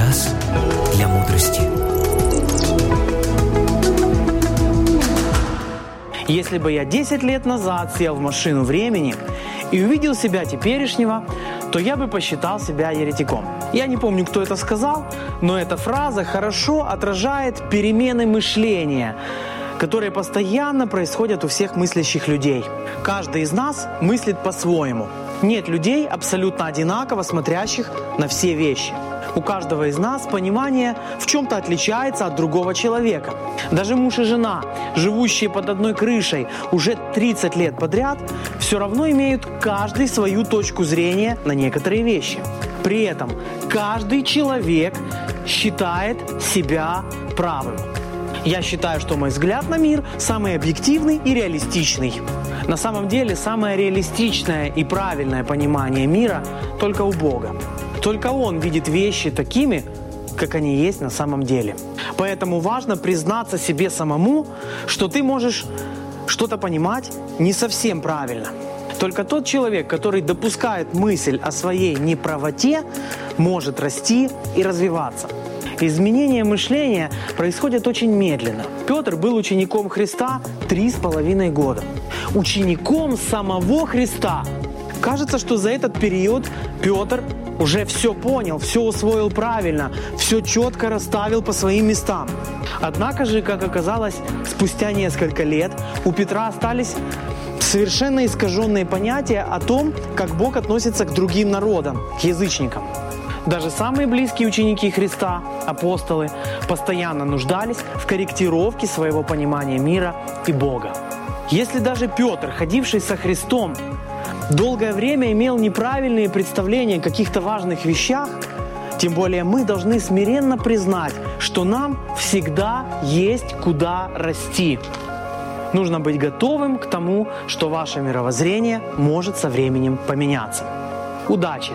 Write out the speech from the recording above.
Час для мудрости. Если бы я 10 лет назад сел в машину времени и увидел себя теперешнего, то я бы посчитал себя еретиком. Я не помню, кто это сказал, но эта фраза хорошо отражает перемены мышления, которые постоянно происходят у всех мыслящих людей. Каждый из нас мыслит по-своему. Нет людей абсолютно одинаково смотрящих на все вещи. У каждого из нас понимание в чем-то отличается от другого человека. Даже муж и жена, живущие под одной крышей уже 30 лет подряд, все равно имеют каждый свою точку зрения на некоторые вещи. При этом каждый человек считает себя правым. Я считаю, что мой взгляд на мир самый объективный и реалистичный. На самом деле, самое реалистичное и правильное понимание мира только у Бога. Только Он видит вещи такими, как они есть на самом деле. Поэтому важно признаться себе самому, что ты можешь что-то понимать не совсем правильно. Только тот человек, который допускает мысль о своей неправоте, может расти и развиваться. Изменение мышления происходит очень медленно. Петр был учеником Христа три с половиной года. Учеником самого Христа. Кажется, что за этот период Петр уже все понял, все усвоил правильно, все четко расставил по своим местам. Однако же, как оказалось, спустя несколько лет у Петра остались совершенно искаженные понятия о том, как Бог относится к другим народам, к язычникам. Даже самые близкие ученики Христа, апостолы, постоянно нуждались в корректировке своего понимания мира и Бога. Если даже Петр, ходивший со Христом, долгое время имел неправильные представления о каких-то важных вещах, тем более мы должны смиренно признать, что нам всегда есть куда расти. Нужно быть готовым к тому, что ваше мировоззрение может со временем поменяться. Удачи!